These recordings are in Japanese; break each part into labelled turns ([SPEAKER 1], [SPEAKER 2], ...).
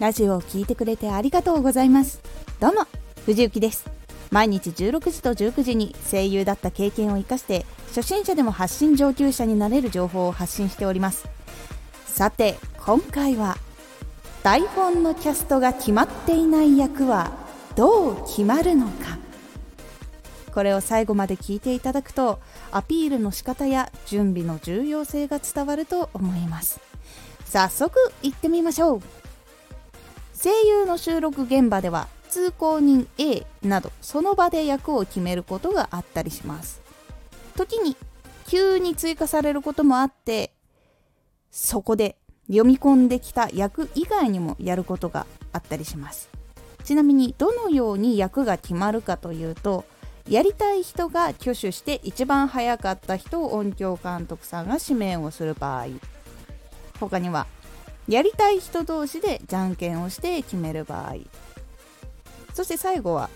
[SPEAKER 1] ラジオを聴いてくれてありがとうございます。どうも藤幸です。毎日16時と19時に声優だった経験を生かして初心者でも発信上級者になれる情報を発信しております。さて今回は台本のキャストが決まっていない役はどう決まるのか。これを最後まで聞いていただくとアピールの仕方や準備の重要性が伝わると思います。早速行ってみましょう。声優の収録現場では通行人 A などその場で役を決めることがあったりします。時に急に追加されることもあってそこで読み込んできた役以外にもやることがあったりします。ちなみにどのように役が決まるかというとやりたい人が挙手して一番早かった人を音響監督さんが指名をする場合他にはやりたい人同士でじゃんけんをして決める場合そして最後は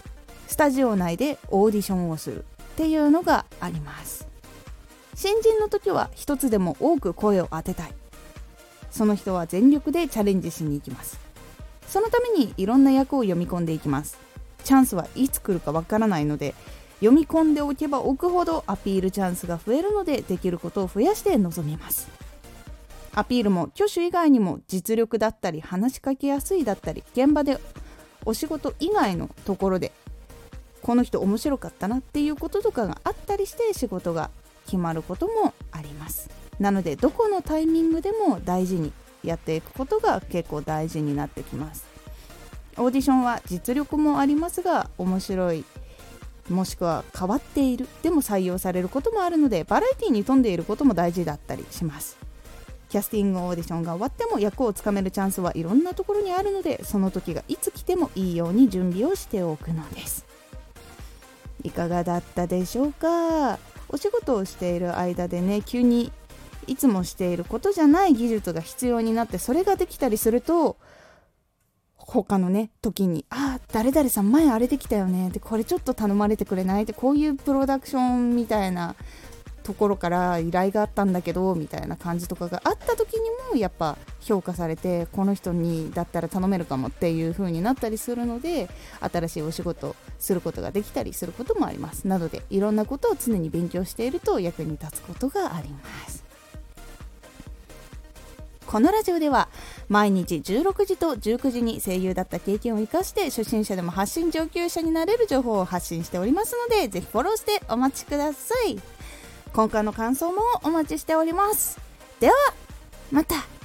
[SPEAKER 1] スタジオ内でオーディションをするっていうのがあります。新人の時は一つでも多く声を当てたい。その人は全力でチャレンジしに行きます。そのためにいろんな役を読み込んでいきます。チャンスはいつ来るかわからないので読み込んでおけば置くほどアピールチャンスが増えるのでできることを増やして臨みます。アピールも挙手以外にも実力だったり話しかけやすいだったり現場でお仕事以外のところでこの人面白かったなっていうこととかがあったりして仕事が決まることもあります。なのでどこのタイミングでも大事にやっていくことが結構大事になってきます。オーディションは実力もありますが面白いもしくは変わっているでも採用されることもあるのでバラエティに富んでいることも大事だったりします。キャスティングオーディションが終わっても役をつかめるチャンスはいろんなところにあるのでその時がいつ来てもいいように準備をしておくのです。いかがだったでしょうか？お仕事をしている間でね急にいつもしていることじゃない技術が必要になってそれができたりすると他のね時に「ああ誰々さん前あれできたよね」でこれちょっと頼まれてくれない？ってこういうプロダクションみたいなところから依頼があったんだけどみたいな感じとかがあった時にもやっぱ評価されてこの人にだったら頼めるかもっていう風になったりするので新しいお仕事することができたりすることもあります。なのでいろんなことを常に勉強していると役に立つことがあります。このラジオでは毎日16時と19時に声優だった経験を生かして初心者でも発信上級者になれる情報を発信しておりますのでぜひフォローしてお待ちください。今回の感想もお待ちしております。ではまた。